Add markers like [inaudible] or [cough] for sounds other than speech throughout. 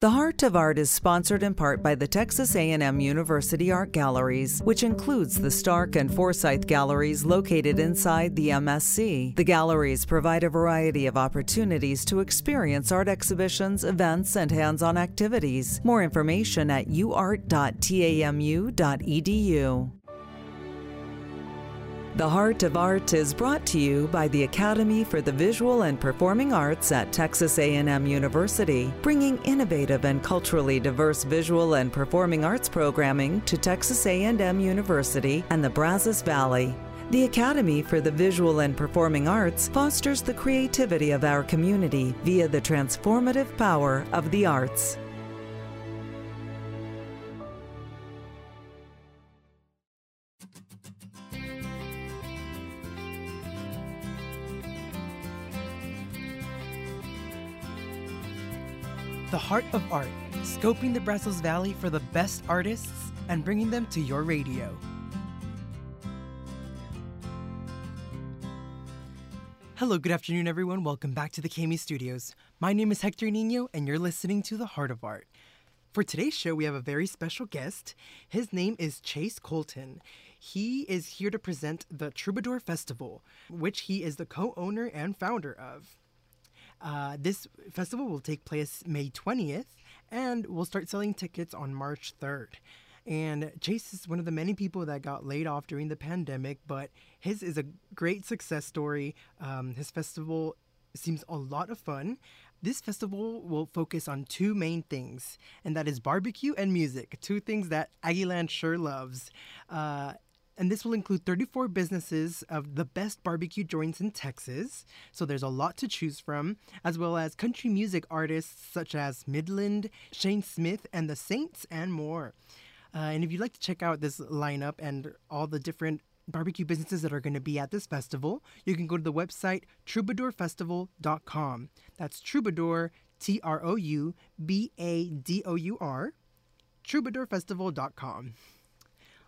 The Heart of Art is sponsored in part by the Texas A&M University Art Galleries, which includes the Stark and Forsyth galleries located inside the MSC. The galleries provide a variety of opportunities to experience art exhibitions, events, and hands-on activities. More information at uart.tamu.edu. The Heart of Art is brought to you by the Academy for the Visual and Performing Arts at Texas A&M University, bringing innovative and culturally diverse visual and performing arts programming to Texas A&M University and the Brazos Valley. The Academy for the Visual and Performing Arts fosters the creativity of our community via the transformative power of the arts. The Heart of Art, scoping the Brazos Valley for the best artists and bringing them to your radio. Hello, good afternoon, everyone. Welcome back to the KAMU Studios. My name is Hector Nino, and you're listening to The Heart of Art. For today's show, we have a very special guest. His name is Chase Colston. He is here to present the Troubadour Festival, which he is the co owner and founder of. Uh, this festival will take place May 20th, and we'll start selling tickets on March 3rd. And Chase is one of the many people that got laid off during the pandemic, but his is a great success story. Um, his festival seems a lot of fun. This festival will focus on two main things, and that is barbecue and music, two things that Aggieland sure loves. Uh, and this will include 34 businesses of the best barbecue joints in Texas. So there's a lot to choose from, as well as country music artists such as Midland, Shane Smith, and the Saints, and more. Uh, and if you'd like to check out this lineup and all the different barbecue businesses that are going to be at this festival, you can go to the website troubadourfestival.com. That's troubadour, T R O U B A D O U R, troubadourfestival.com.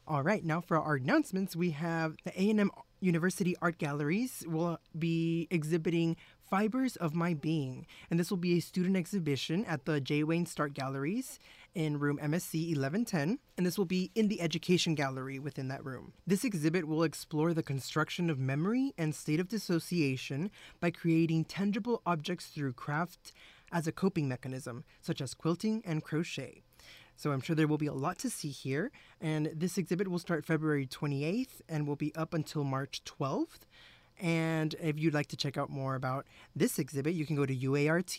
All right, now for our announcements, we have the A&M University Art Galleries will be exhibiting Fibers of My Being, and this will be a student exhibition at the J. Wayne Stark Galleries in room MSC 1110, and this will be in the Education Gallery within that room. This exhibit will explore the construction of memory and state of dissociation by creating tangible objects through craft as a coping mechanism, such as quilting and crochet. So I'm sure there will be a lot to see here. And this exhibit will start February 28th and will be up until March 12th. And if you'd like to check out more about this exhibit, you can go to uart.tamu.edu.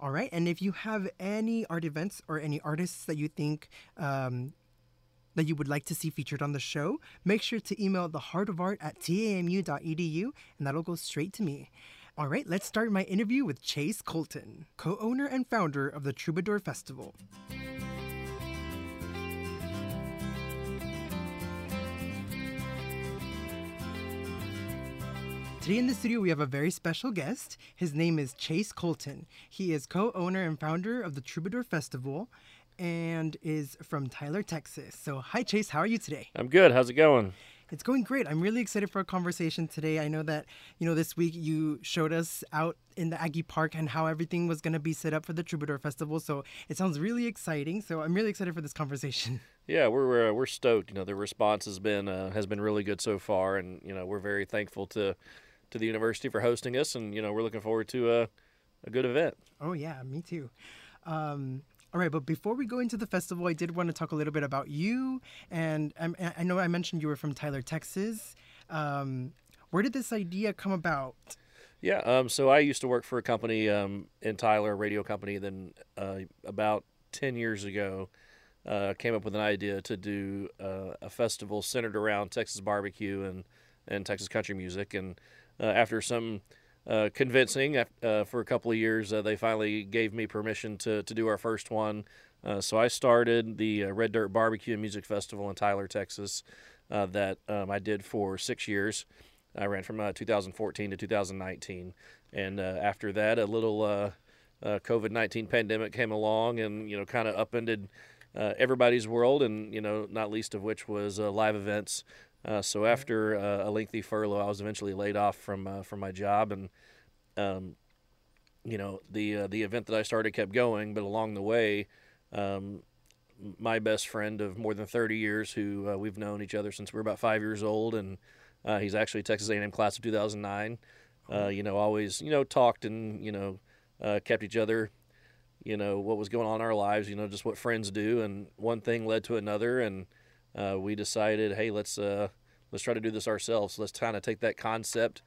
All right, and if you have any art events or any artists that you think um, that you would like to see featured on the show, make sure to email the heart of art at tamu.edu, and that'll go straight to me. All right, let's start my interview with Chase Colston, co owner and founder of the Troubadour Festival. Today in the studio, we have a very special guest. His name is Chase Colston. He is co owner and founder of the Troubadour Festival and is from Tyler, Texas. So, hi, Chase. How are you today? I'm good. How's it going? It's going great. I'm really excited for a conversation today. I know that, you know, this week you showed us out in the Aggie Park and how everything was going to be set up for the Troubadour Festival. So it sounds really exciting. So I'm really excited for this conversation. [laughs] Yeah, we're we're, uh, we're stoked. You know, the response has been uh, has been really good so far, and you know, we're very thankful to to the university for hosting us, and you know, we're looking forward to a a good event. Oh yeah, me too. Um, all right, but before we go into the festival, I did want to talk a little bit about you. And I, I know I mentioned you were from Tyler, Texas. Um, where did this idea come about? Yeah, um, so I used to work for a company um, in Tyler, a radio company. Then uh, about 10 years ago, uh, came up with an idea to do uh, a festival centered around Texas barbecue and, and Texas country music. And uh, after some uh, convincing uh, for a couple of years. Uh, they finally gave me permission to, to do our first one. Uh, so I started the uh, Red Dirt Barbecue and Music Festival in Tyler, Texas, uh, that um, I did for six years. I ran from 2014 to 2019, and after that, a little COVID 19 pandemic came along and you know kind of upended everybody's world, and you know not least of which was live events. Uh, so after uh, a lengthy furlough, I was eventually laid off from uh, from my job, and um, you know the uh, the event that I started kept going, but along the way, um, my best friend of more than 30 years, who uh, we've known each other since we were about five years old, and uh, he's actually Texas A&M class of 2009. Uh, you know, always you know talked and you know uh, kept each other, you know what was going on in our lives, you know just what friends do, and one thing led to another, and uh, we decided, hey, let's uh, let's try to do this ourselves. Let's kind of take that concept,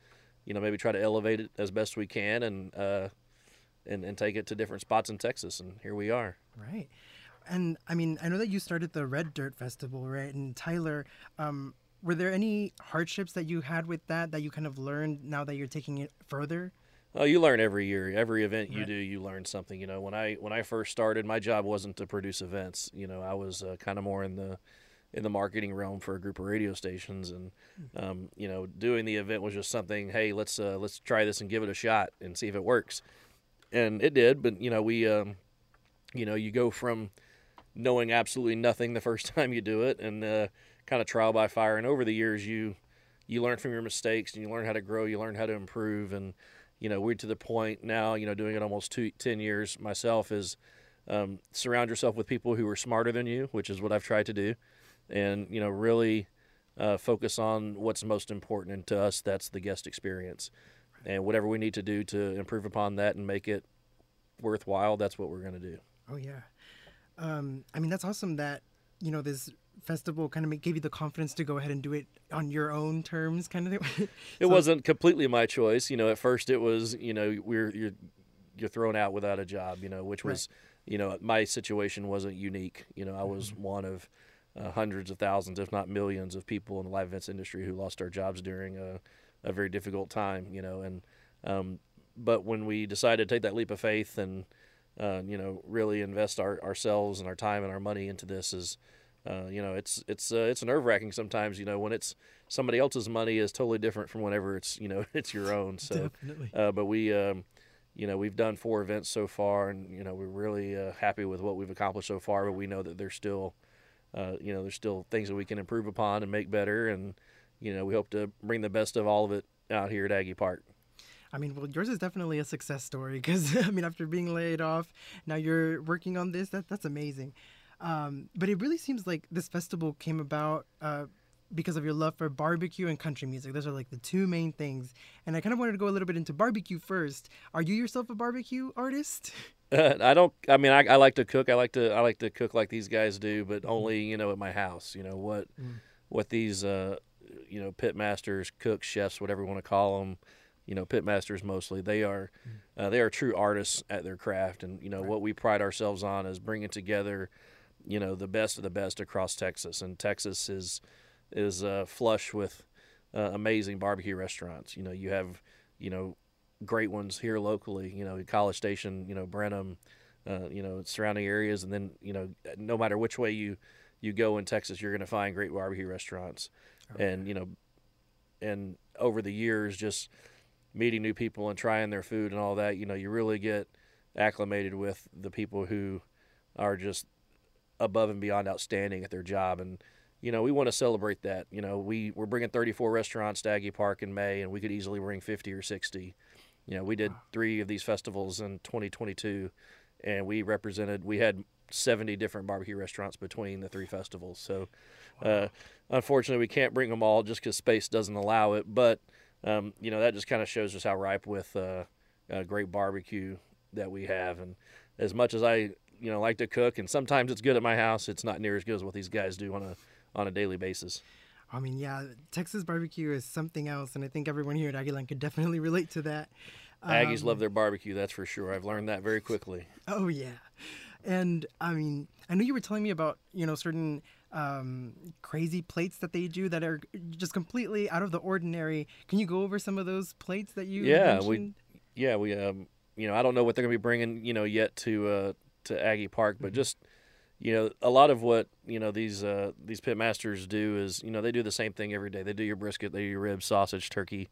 you know, maybe try to elevate it as best we can, and and, and take it to different spots in Texas, and here we are. Right. And I mean, I know that you started the Red Dirt Festival, right? And Tyler, um, were there any hardships that you had with that that you kind of learned now that you're taking it further? Oh, you learn every year. Every event you right. do, you learn something. You know, when I when I first started, my job wasn't to produce events. You know, I was uh, kind of more in the in the marketing realm for a group of radio stations, and um, you know, doing the event was just something. Hey, let's uh, let's try this and give it a shot and see if it works and it did. But you know, we, um, you know, you go from knowing absolutely nothing the first [laughs] time you do it, and uh, kind of trial by fire. And over the years, you you learn from your mistakes, and you learn how to grow. You learn how to improve, and you know, we're to the point now. You know, doing it almost two, 10 years myself is um, surround yourself with people who are smarter than you, which is what I've tried to do, and you know, really. Uh, focus on what's most important and to us that's the guest experience and whatever we need to do to improve upon that and make it worthwhile, that's what we're going to do. Oh yeah, um, I mean that's awesome that you know this festival kind of gave you the confidence to go ahead and do it on your own terms, kind of thing. it wasn't completely my choice, you know. At first, it was you know we're you're you're thrown out without a job, you know, which was right. you know my situation wasn't unique. You know, I was mm-hmm. one of uh, hundreds of thousands, if not millions, of people in the live events industry who lost their jobs during a a very difficult time, you know. And um, but when we decided to take that leap of faith and uh, you know really invest our, ourselves and our time and our money into this is uh, you know it's it's uh, it's nerve wracking sometimes. You know when it's somebody else's money is totally different from whenever it's you know [laughs] it's your own. So, uh, but we. Um, you know we've done four events so far, and you know we're really uh, happy with what we've accomplished so far. But we know that there's still, uh, you know, there's still things that we can improve upon and make better. And you know, we hope to bring the best of all of it out here at Aggie Park. I mean, well, yours is definitely a success story because [laughs] I mean, after being laid off, now you're working on this. That that's amazing. Um, but it really seems like this festival came about uh, because of your love for barbecue and country music. Those are like the two main things. And I kind of wanted to go a little bit into barbecue first. Are you yourself a barbecue artist? [laughs] [laughs] I don't. I mean, I, I, like to cook. I like to. I like to cook like these guys do, but only you know at my house. You know what? Mm. What these uh, you know pit masters, cooks, chefs, whatever you want to call them. You know, pit masters mostly. They are mm. uh, they are true artists at their craft, and you know right. what we pride ourselves on is bringing together, you know, the best of the best across Texas. And Texas is is uh, flush with uh, amazing barbecue restaurants. You know, you have you know great ones here locally. You know, College Station, you know, Brenham, uh, you know, surrounding areas, and then you know, no matter which way you you go in Texas, you're going to find great barbecue restaurants. Okay. And you know, and over the years, just meeting new people and trying their food and all that, you know, you really get acclimated with the people who are just above and beyond outstanding at their job and you know we want to celebrate that you know we we're bringing 34 restaurants to Aggie Park in May and we could easily bring 50 or 60 you know we did three of these festivals in 2022 and we represented we had 70 different barbecue restaurants between the three festivals. So, uh, unfortunately, we can't bring them all just because space doesn't allow it. But, um, you know, that just kind of shows us how ripe with uh, a great barbecue that we have. And as much as I, you know, like to cook, and sometimes it's good at my house, it's not near as good as what these guys do on a on a daily basis. I mean, yeah, Texas barbecue is something else, and I think everyone here at Aggieland could [laughs] definitely relate to that. Aggies um, love their barbecue, that's for sure. I've learned that very quickly. Oh yeah. And I mean, I know you were telling me about you know certain um, crazy plates that they do that are just completely out of the ordinary. Can you go over some of those plates that you? Yeah, mentioned? we yeah we um you know I don't know what they're gonna be bringing you know yet to uh to Aggie Park, but mm-hmm. just you know a lot of what you know these uh these pit masters do is you know they do the same thing every day. They do your brisket, they do your ribs, sausage, turkey,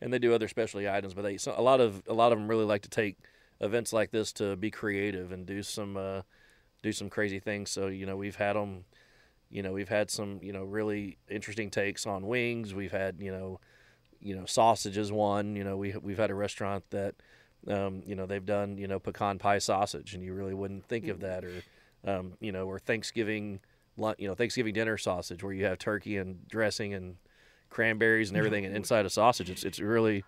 and they do other specialty items. But they so a lot of a lot of them really like to take events like this to be creative and do some uh, do some crazy things. So you know we've had them, you know we've had some you know really interesting takes on wings. We've had you know you know sausages one. You know we we've had a restaurant that Um, you know, they've done you know pecan pie sausage, and you really wouldn't think of that, or um, you know, or Thanksgiving, you know, Thanksgiving dinner sausage where you have turkey and dressing and cranberries and everything inside a sausage. It's it's really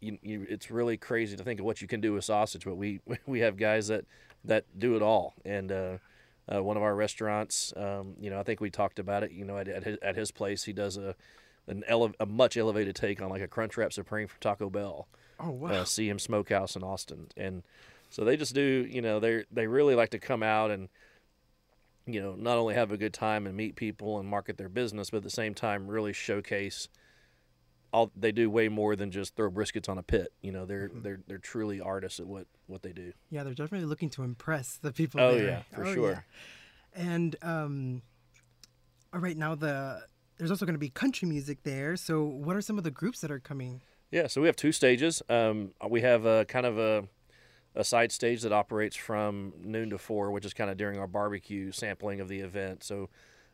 you, you, it's really crazy to think of what you can do with sausage, but we [laughs] we have guys that that do it all. And uh, uh, one of our restaurants, um, you know, I think we talked about it. You know, at, at, his, at his place, he does a an ele- a much elevated take on like a Crunchwrap Supreme from Taco Bell. Oh wow! Uh, CM Smokehouse in Austin, and so they just do. You know, they they really like to come out and you know not only have a good time and meet people and market their business, but at the same time really showcase all they do way more than just throw briskets on a pit. You know, they're Mm-hmm. they're they're truly artists at what what they do. Yeah, they're definitely looking to impress the people Oh, there. yeah, for Oh, sure. yeah. And um, all right, now the there's also going to be country music there. So, what are some of the groups that are coming? Yeah, so we have two stages. Um, we have a kind of a a side stage that operates from noon to four, which is kind of during our barbecue sampling of the event. So,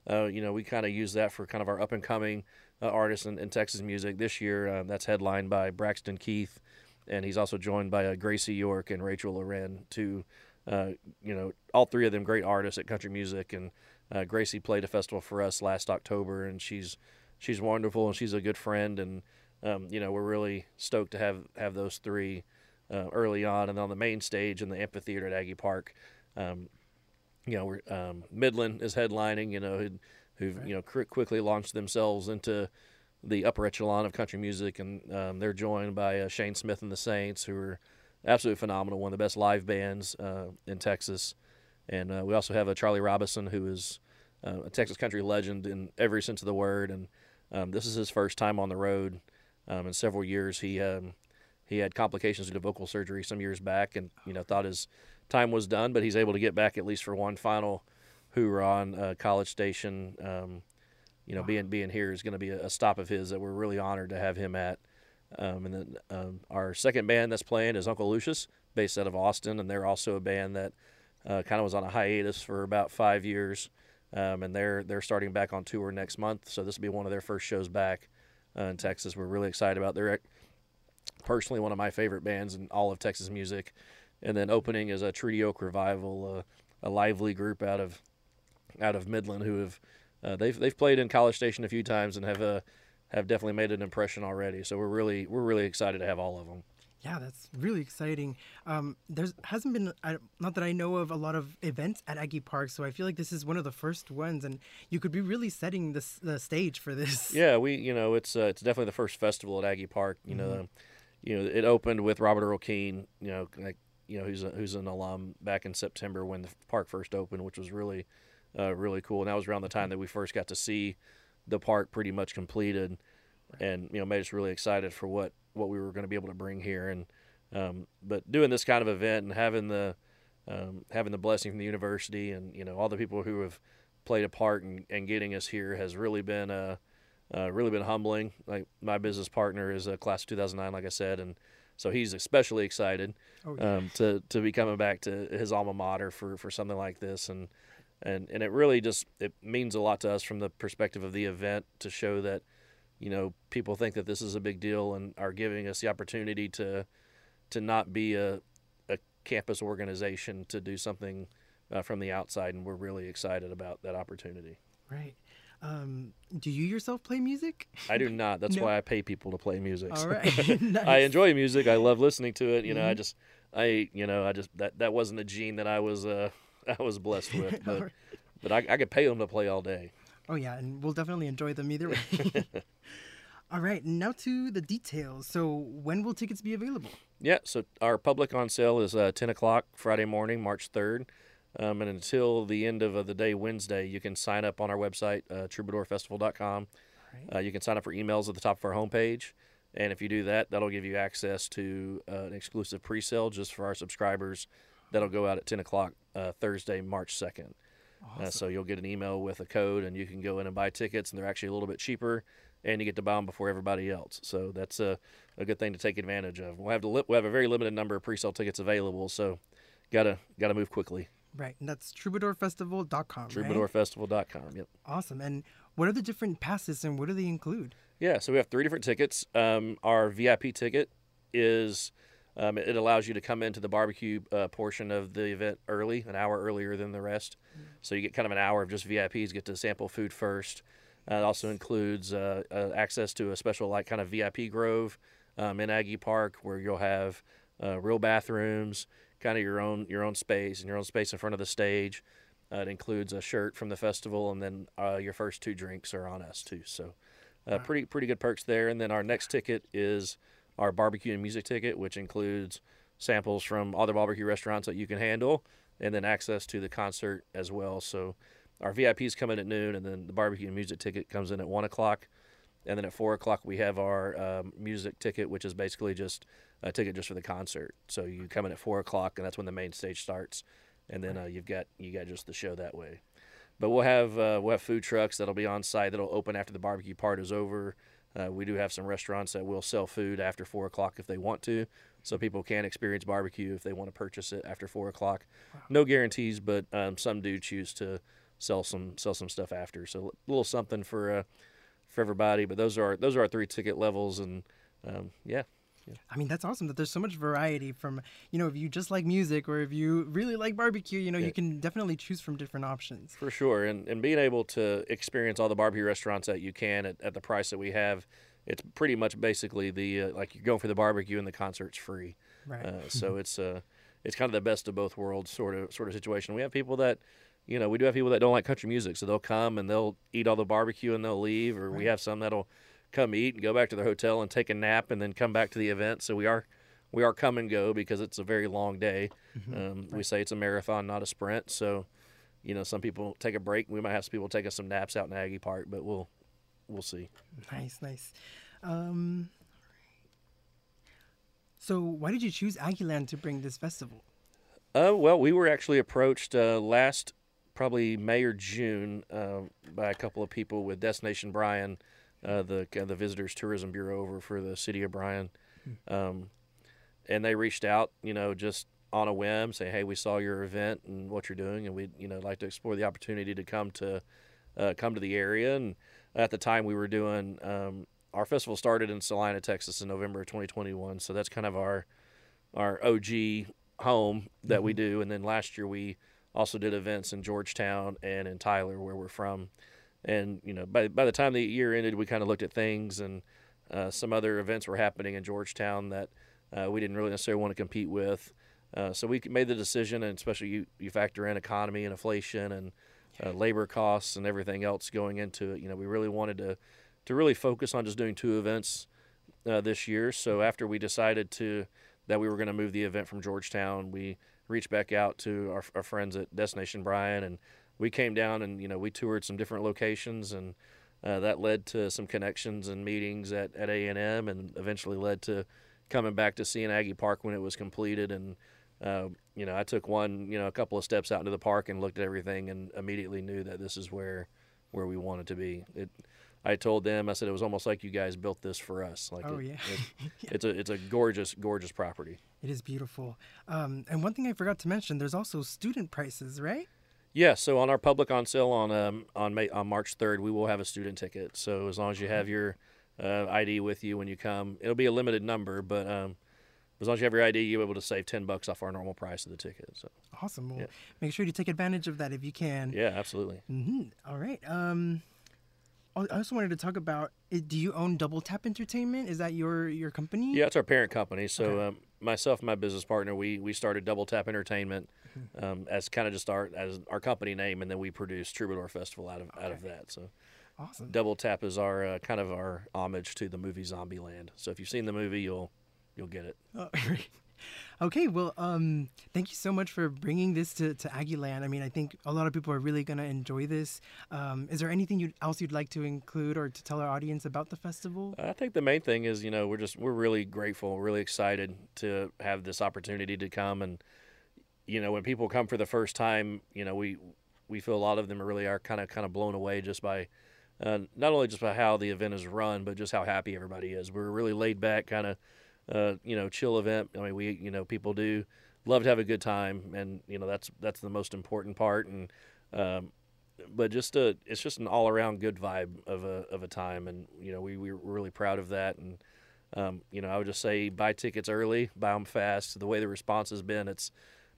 uh, you know, we kind of use that for kind of our up and coming uh, artists in, in Texas music. This year, um, that's headlined by Braxton Keith, and he's also joined by uh, Gracie York and Rachel Loren. Two, uh, you know, all three of them great artists at country music. And uh, Gracie played a festival for us last October, and she's she's wonderful and she's a good friend. And um, you know, we're really stoked to have have those three uh, early on, and on the main stage in the amphitheater at Aggie Park. Um, you know, we're, um, Midland is headlining. You know, who, who've you know cri- quickly launched themselves into the upper echelon of country music, and um, they're joined by uh, Shane Smith and the Saints, who are absolutely phenomenal, one of the best live bands uh, in Texas. And uh, we also have a Charlie Robison, who is uh, a Texas country legend in every sense of the word, and um, this is his first time on the road um, in several years. He um, he had complications due to vocal surgery some years back, and you know thought his time was done, but he's able to get back at least for one final hoorah on uh, College Station. Um, you know, being being here is going to be a, a stop of his that we're really honored to have him at. Um, and then um, our second band that's playing is Uncle Lucius, based out of Austin, and they're also a band that uh, kind of was on a hiatus for about five years, um, and they're they're starting back on tour next month. So this will be one of their first shows back uh, in Texas. We're really excited about. They're personally one of my favorite bands in all of Texas music. And then opening is a Treaty Oak Revival, uh, a lively group out of out of Midland who have uh, they've they've played in College Station a few times and have uh, have definitely made an impression already. So we're really we're really excited to have all of them. Yeah, that's really exciting. Um, there's hasn't been I, not that I know of a lot of events at Aggie Park, so I feel like this is one of the first ones, and you could be really setting the, the stage for this. Yeah, we you know it's uh, it's definitely the first festival at Aggie Park. You know, you know it opened with Robert Earl Keen. You know, like you know who's a, who's an alum back in September when the park first opened, which was really uh, really cool. And that was around the time that we first got to see the park pretty much completed, and you know made us really excited for what what we were going to be able to bring here. And um, but doing this kind of event and having the um, having the blessing from the university and you know all the people who have played a part in, in getting us here has really been uh, uh, really been humbling. Like my business partner is a class of 2009, like I said, and so he's especially excited Oh, yeah. um, to to be coming back to his alma mater for, for something like this, and and and it really just it means a lot to us from the perspective of the event to show that you know people think that this is a big deal and are giving us the opportunity to to not be a a campus organization to do something uh, from the outside, and we're really excited about that opportunity. Right. Um, do you yourself play music? I do not. That's No. why I pay people to play music. All right. [laughs] nice. Mm-hmm. I enjoy music. I love listening to it. You know, I just, I, you know, I just that that wasn't a gene that I was, uh, [laughs] I was blessed with. [laughs] But, Alright. but I, I could pay them to play all day. Oh yeah, and we'll definitely enjoy them either way. All right, now to the details. So, when will tickets be available? Yeah. So our public on sale is uh, ten o'clock Friday morning, March third. Um, and until the end of uh, the day, Wednesday, you can sign up on our website, uh, troubadourfestival.com. Right. Uh, you can sign up for emails at the top of our homepage. And if you do that, that'll give you access to uh, an exclusive pre sale just for our subscribers. That'll go out at 10 o'clock uh, Thursday, March 2nd. Uh, so you'll get an email with a code, and you can go in and buy tickets, and they're actually a little bit cheaper, and you get to buy them before everybody else. So that's a, a good thing to take advantage of. We'll have to li- we have a very limited number of pre-sale tickets available, so gotta gotta move quickly. Right, and that's troubadourfestival.com. Right? Troubadourfestival.com. Yep. Awesome. And what are the different passes and what do they include? Yeah, so we have three different tickets. Um, our VIP ticket is Um, it, allows you to come into the barbecue uh, portion of the event early, an hour earlier than the rest. So you get kind of an hour of just VIPs get to sample food first. Uh, it also includes uh, uh, access to a special like kind of VIP grove um, in Aggie Park where you'll have uh, real bathrooms, kind of your own your own space and your own space in front of the stage. Uh, it includes a shirt from the festival, and then uh, your first two drinks are on us too. So, uh, pretty pretty good perks there. And then our next ticket is our barbecue and music ticket, which includes samples from all the barbecue restaurants that you can handle, and then access to the concert as well. So, our VIPs come in at noon, and then the barbecue and music ticket comes in at one o'clock. And then at four o'clock we have our um, music ticket, which is basically just a ticket just for the concert. So you come in at four o'clock, and that's when the main stage starts. And then uh, you've got you got just the show that way. But we'll have uh, we'll have food trucks that'll be on site that'll open after the barbecue part is over. Uh, we do have some restaurants that will sell food after four o'clock if they want to, so people can experience barbecue if they want to purchase it after four o'clock. No guarantees, but um, some do choose to sell some sell some stuff after. So a little something for uh, for everybody. But those are those are our three ticket levels, and um, yeah, I mean, that's awesome that there's so much variety from, you know, if you just like music or if you really like barbecue, you know, you can definitely choose from different options. For sure, and and being able to experience all the barbecue restaurants that you can at, at the price that we have, it's pretty much basically the uh, like you're going for the barbecue and the concert's free. Right. Uh, [laughs] so it's uh it's kind of the best of both worlds sort of sort of situation. We have people that you know we do have people that don't like country music, so they'll come and they'll eat all the barbecue and they'll leave, or we have some that'll come eat and go back to their hotel and take a nap and then come back to the event. So we are we are come and go because it's a very long day. Um, We say it's a marathon, not a sprint. So you know some people take a break. We might have some people take us some naps out in Aggie Park, but we'll we'll see. Nice, nice. Um, so why did you choose Aggieland to bring this festival? Uh, well, we were actually approached uh, last probably May or June uh, by a couple of people with Destination Bryan, uh, the of the Visitors Tourism Bureau over for the city of Bryan, um, and they reached out, you know, just on a whim, say, hey, we saw your event and what you're doing, and we'd you know like to explore the opportunity to come to uh, come to the area. And at the time, we were doing um, our festival started in Celina, Texas, in November of 2021, so that's kind of our our OG home that we do. And then last year we also did events in Georgetown and in Tyler, where we're from. And you know, by by the time the year ended, we kind of looked at things, and uh, some other events were happening in Georgetown that uh, we didn't really necessarily want to compete with. Uh, so we made the decision, and especially you, you factor in economy and inflation and uh, labor costs and everything else going into it. You know, we really wanted to to really focus on just doing two events uh, this year. So after we decided to that we were going to move the event from Georgetown, we reached back out to our, our friends at Destination Bryan, and we came down and you know we toured some different locations, and uh, that led to some connections and meetings at at A and M, and eventually led to coming back to seeing Aggie Park when it was completed, and uh, you know I took one you know a couple of steps out into the park and looked at everything, and immediately knew that this is where where we wanted to be. It I told them, I said it was almost like you guys built this for us. Like Oh, it- yeah. it- [laughs] it's a it's a gorgeous gorgeous property. It is beautiful. Um, and one thing I forgot to mention, there's also student prices, right? Yeah, so on our public on sale on um on May on March third, we will have a student ticket. So as long as you have your uh, ID with you when you come, it'll be a limited number, but um, as long as you have your ID, you're able to save ten bucks off our normal price of the ticket. So Awesome. Well, Yeah. make sure you take advantage of that if you can. yeah, absolutely. hmm All right. Um, I also wanted to talk about. uh, Do you own Double Tap Entertainment? Is that your your company? Yeah, it's our parent company. So Okay. um, myself and my business partner, we we started Double Tap Entertainment Mm-hmm. um, as kind of just our as our company name, and then we produce Troubadour Festival out of out of that. So Awesome. Double Tap is our uh, kind of our homage to the movie Zombieland. So if you've seen the movie, you'll you'll get it. [laughs] Great. Okay, well, um, thank you so much for bringing this to, to Aggieland. I mean, I think a lot of people are really going to enjoy this. Um, is there anything you else you'd like to include or to tell our audience about the festival? I think the main thing is, you know, we're just we're really grateful, really excited to have this opportunity to come and you know, when people come for the first time, you know, we we feel a lot of them really are kind of kind of blown away just by uh, not only just by how the event is run, but just how happy everybody is. We're really laid back kind of uh, you know, chill event. I mean, we you know, people do love to have a good time and you know, that's that's the most important part and um but just a, it's just an all around good vibe of a of a time, and you know we we're really proud of that, and um, you know, I would just say buy tickets early, buy them fast. The way the response has been, it's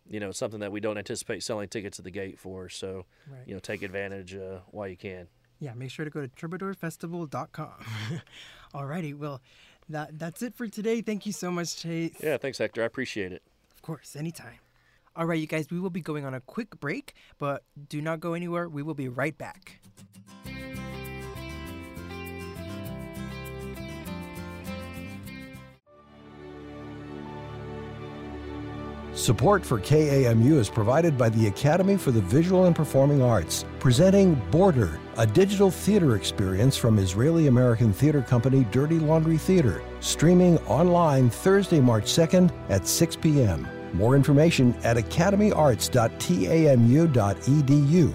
you know something that we don't anticipate selling tickets at the gate for. So Right. you know, take advantage uh, while you can. Yeah, make sure to go to troubadourfestival.com. [laughs] Alrighty, well, that that's it for today. Thank you so much, Chase. Yeah, thanks, Hector. I appreciate it. Of course, anytime. All right, you guys, we will be going on a quick break, but do not go anywhere. We will be right back. Support for KAMU is provided by the Academy for the Visual and Performing Arts, presenting Border, a digital theater experience from Israeli American theater company Dirty Laundry Theater, streaming online Thursday, March 2nd at 6 p.m. More information at academyarts.tamu.edu.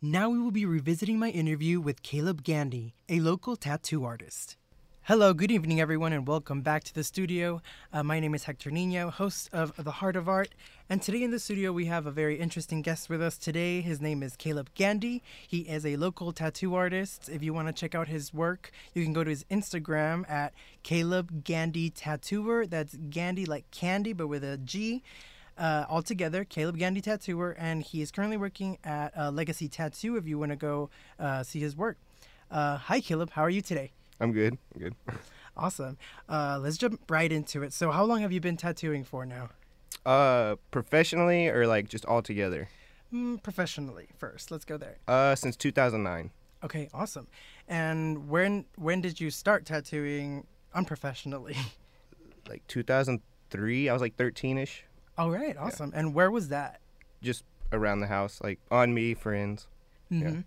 Now we will be revisiting my interview with Caleb Gandy, a local tattoo artist. Hello, good evening, everyone, and welcome back to the studio. Uh, my name is Hector Nino, host of The Heart of Art, and today in the studio we have a very interesting guest with us today. His name is Caleb Gandy. He is a local tattoo artist. If you want to check out his work, you can go to his Instagram at Caleb Gandy Tattooer. That's Gandy like candy, but with a G uh, all together, Caleb Gandy Tattooer, and he is currently working at uh, Legacy Tattoo if you want to go uh, see his work. Uh, hi, Caleb. How are you today? I'm good. I'm good. [laughs] Awesome. Uh, let's jump right into it. So, how long have you been tattooing for now? Uh, professionally or like just all together? Mm, professionally, first. Let's go there. Uh, since 2009. Okay, awesome. And when when did you start tattooing unprofessionally? [laughs] Like 2003. I was like 13ish. All right, awesome. And where was that? Just around the house, like on me, friends. hmm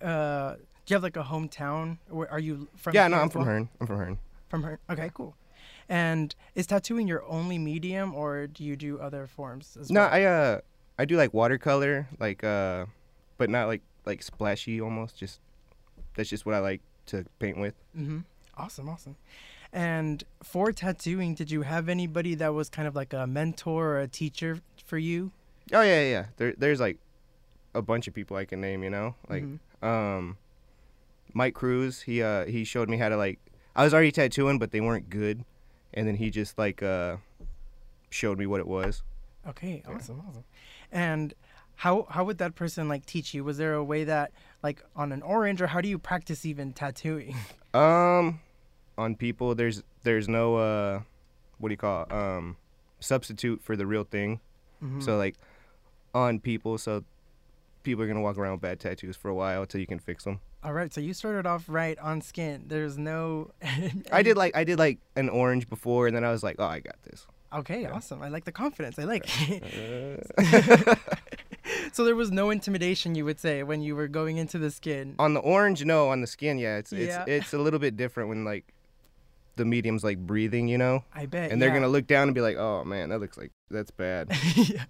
Uh, do you have like a hometown? Where are you from? yeah, no, I'm from well? Hearne. I'm from Hearne. From her. Okay, cool. And is tattooing your only medium, or do you do other forms as No, well? No, I uh, I do like watercolor, like uh, but not like like splashy almost. Just that's just what I like to paint with. Mm-hmm. Awesome, awesome. And for tattooing, did you have anybody that was kind of like a mentor or a teacher for you? Oh yeah, yeah. yeah. There, there's like a bunch of people I can name. You know, like Mhm. um, Mike Cruz. He uh he showed me how to like. I was already tattooing, but they weren't good, and then he just like uh showed me what it was. Okay, awesome, awesome. And how how would that person like teach you? Was there a way that like on an orange, or how do you practice even tattooing? Um, on people, there's there's no uh, what do you call it? um substitute for the real thing. Mhm. So like on people, so people are gonna walk around with bad tattoos for a while until you can fix them. All right, so you started off right on skin. There's no. [laughs] I did like I did like an orange before, and then I was like, oh, I got this. Okay, awesome. I like the confidence. I like. Uh, [laughs] [laughs] so there was no intimidation, you would say, when you were going into the skin. on the orange, no. On the skin, yeah, it's it's Yeah. it's a little bit different when like the medium's like breathing, you know, I bet. and they're yeah. gonna look down and be like, oh man, that looks like that's bad. [laughs] yeah.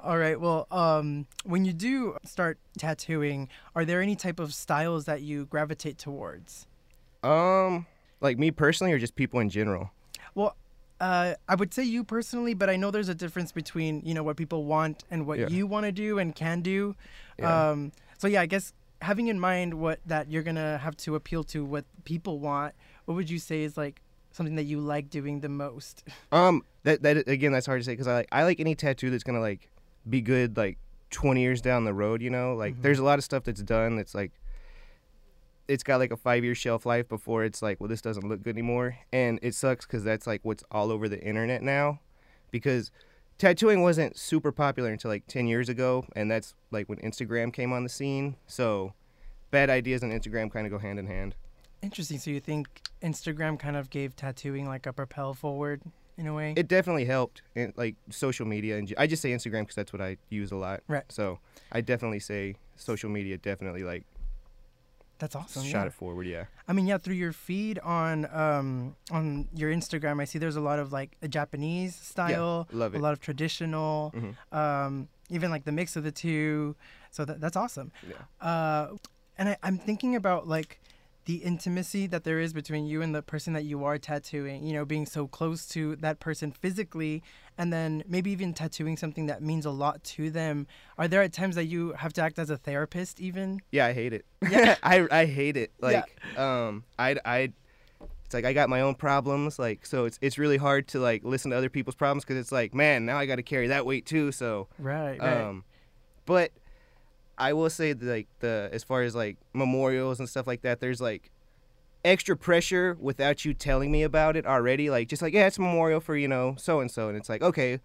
All right. Well, um, when you do start tattooing, are there any type of styles that you gravitate towards? um, like me personally, or just people in general. Well, uh, I would say you personally, but I know there's a difference between you know what people want and what Yeah. you want to do and can do. Yeah. Um, so yeah, I guess having in mind what that you're gonna have to appeal to what people want, what would you say is like something that you like doing the most? [laughs] Um, that that again, that's hard to say because I like I like any tattoo that's gonna like be good like 20 years down the road. You know, like Mhm. there's a lot of stuff that's done that's like it's got like a five year shelf life before it's like, well, this doesn't look good anymore, and it sucks because that's like what's all over the internet now, because tattooing wasn't super popular until like 10 years ago, and that's like when Instagram came on the scene. So bad ideas on Instagram kind of go hand in hand. Interesting. So you think Instagram kind of gave tattooing like a propel forward in a way? It definitely helped, and like social media, and I just say Instagram because that's what I use a lot. Right. So I definitely say social media definitely like That's awesome. shot yeah. it forward. Yeah. I mean, yeah, through your feed on um on your Instagram, I see there's a lot of like a Japanese style, love it. a lot of traditional, Mhm. um, even like the mix of the two. So that, that's awesome. Yeah. Uh, and I, I'm thinking about like the intimacy that there is between you and the person that you are tattooing, you know, being so close to that person physically and then maybe even tattooing something that means a lot to them. Are there at times that you have to act as a therapist even? Yeah, I hate it. Yeah. [laughs] I I hate it. Yeah. Like um I I it's like I got my own problems like so it's it's really hard to like listen to other people's problems cuz it's like man, now I got to carry that weight too, so Right, right. um but I will say that, like the as far as like memorials and stuff like that there's like extra pressure without you telling me about it already. Like just like yeah, it's a memorial for, you know, so and so and it's like okay,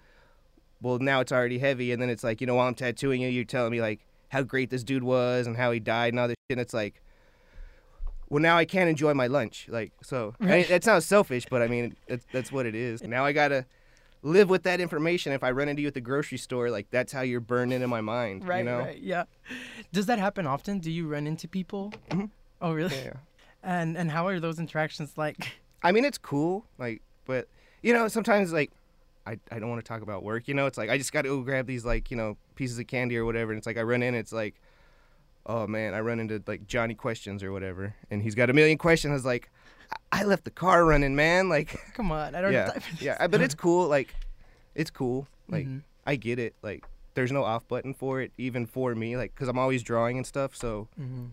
well now it's already heavy. And then it's like, you know, while I'm tattooing you, you're telling me like how great this dude was and how he died and all this shit. And it's like well now I can't enjoy my lunch. Like so I mean, that sounds selfish but I mean that's, that's what it is. Now I gotta live with that information if I run into you at the grocery store like that's how you're burned into my mind right, you know right. Yeah. Does that happen often? Do you run into people? Mhm. Oh, really? yeah, yeah. [laughs] And and how are those interactions like? I mean it's cool like but you know sometimes like I, I don't want to talk about work you know it's like I just gotta go grab these like you know pieces of candy or whatever and it's like I run in it's like oh man I run into like Johnny questions or whatever and he's got a million questions I was like I left the car running man like [laughs] Come on, I don't yeah have time for this. yeah but it's [laughs] cool like it's cool like Mhm. I get it like there's no off button for it even for me like because I'm always drawing and stuff so hmm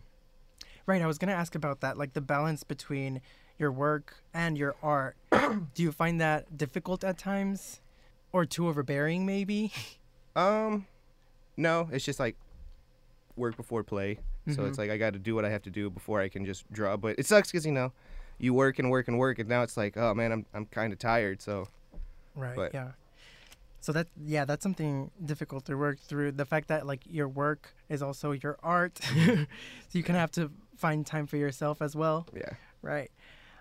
Right, I was gonna ask about that, like the balance between your work and your art. [coughs] Do you find that difficult at times, or too overbearing, maybe? [laughs] Um, no, it's just like work before play. So Mhm. it's like I got to do what I have to do before I can just draw. But it sucks because you know, you work and work and work, and now it's like, oh man, I'm I'm kind of tired. So Right. But- yeah. So that yeah, that's something difficult to work through. The fact that like your work is also your art, [laughs] so you kind of have to find time for yourself as well. yeah. Right.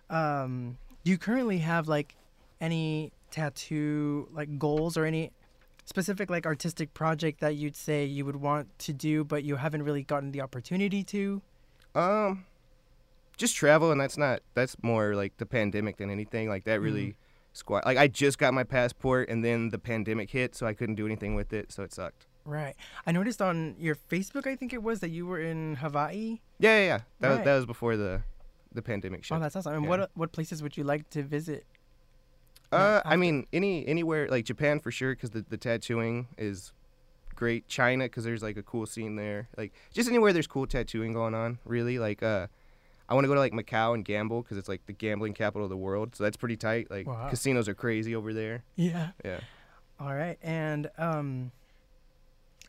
Um, do you currently have like any tattoo like goals or any specific like artistic project that you'd say you would want to do but you haven't really gotten the opportunity to? Um, just travel, and that's not that's more like the pandemic than anything. Like that really squat. Like I just got my passport, and then the pandemic hit, so I couldn't do anything with it. So it sucked. Right. I noticed on your Facebook, I think it was that you were in Hawaii. Yeah, yeah, yeah. That Right. was that was before the the pandemic shit. Oh, that's awesome. And yeah. what what places would you like to visit? Uh, I mean, any anywhere like Japan for sure, because the, the tattooing is great. China, because there's like a cool scene there. Like just anywhere there's cool tattooing going on. Really, like uh, I want to go to like Macau and gamble because it's like the gambling capital of the world. So that's pretty tight. Like Wow. casinos are crazy over there. Yeah. Yeah. All right. And um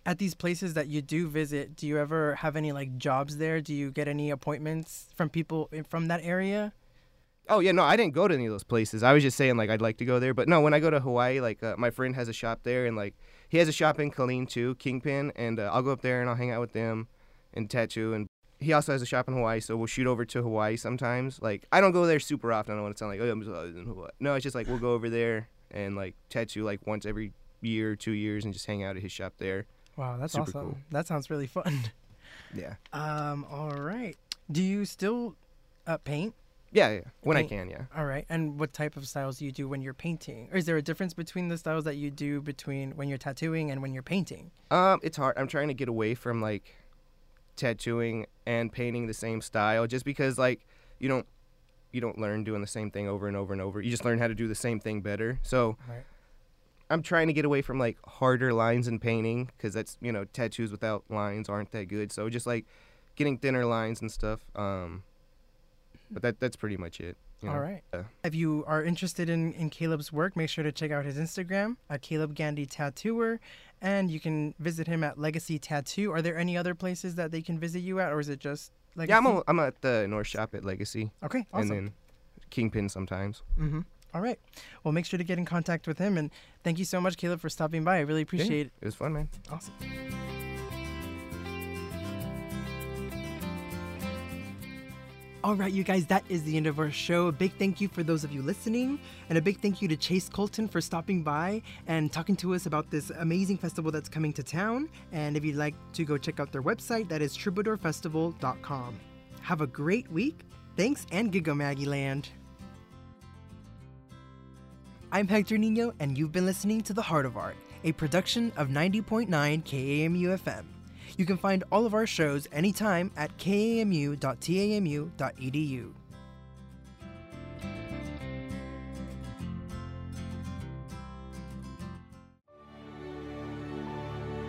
at these places that you do visit, do you ever have any like jobs there? Do you get any appointments from people in- from that area? Oh yeah, no, I didn't go to any of those places. I was just saying like I'd like to go there, but no, when I go to Hawaii, like uh, my friend has a shop there, and like he has a shop in Killeen too, Kingpin, and uh, I'll go up there and I'll hang out with them and tattoo. And he also has a shop in Hawaii, so we'll shoot over to Hawaii sometimes. Like I don't go there super often. I don't want to sound like oh I'm just in Hawaii. No, it's just like we'll go over there and like tattoo like once every year, two years, and just hang out at his shop there. Wow, that's Super awesome. cool. That sounds really fun. [laughs] Yeah, Um all right. Do you still uh, paint? yeah, yeah. When I can, yeah. All right. And what type of styles do you do when you're painting? Or is there a difference between the styles that you do between when you're tattooing and when you're painting? Um, it's hard. I'm trying to get away from like tattooing and painting the same style, just because like you don't you don't learn doing the same thing over and over and over. You just learn how to do the same thing better. So Right. I'm trying to get away from like harder lines in painting because that's you know tattoos without lines aren't that good. So just like getting thinner lines and stuff. Um, but that that's pretty much it. You know. All right. Yeah. If you are interested in, in Caleb's work, make sure to check out his Instagram at Caleb Gandy Tattooer, and you can visit him at Legacy Tattoo. Are there any other places that they can visit you at, or is it just Legacy? Yeah, I'm a, I'm at the North Shop at Legacy, okay. Awesome. and then Kingpin sometimes. mm-hmm. All right. Well, make sure to get in contact with him, and thank you so much, Caleb, for stopping by. I really appreciate it. It was fun, man. Awesome. All right, you guys, that is the end of our show. A big thank you for those of you listening, and a big thank you to Chase Colston for stopping by and talking to us about this amazing festival that's coming to town. And if you'd like to go check out their website, that is troubadourfestival.com. Have a great week. Thanks, and Gig 'em Aggieland. I'm Hector Nino, and you've been listening to The Heart of Art, a production of 90.9 KAMU FM. You can find all of our shows anytime at kamu.tamu.edu.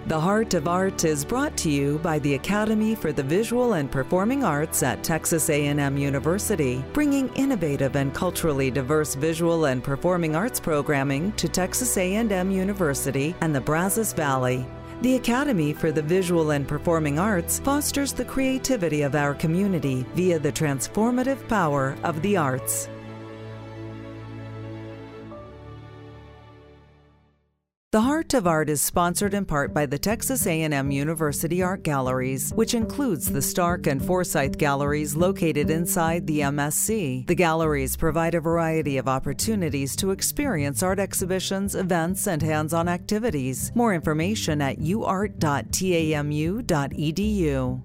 The Heart of Art is brought to you by the Academy for the Visual and Performing Arts at Texas A&M University, bringing innovative and culturally diverse visual and performing arts programming to Texas A&M University and the Brazos Valley. The Academy for the Visual and Performing Arts fosters the creativity of our community via the transformative power of the arts. The Heart of Art is sponsored in part by the Texas A&M University Art Galleries, which includes the Stark and Forsyth Galleries located inside the MSC. The galleries provide a variety of opportunities to experience art exhibitions, events, and hands-on activities. More information at uart.tamu.edu.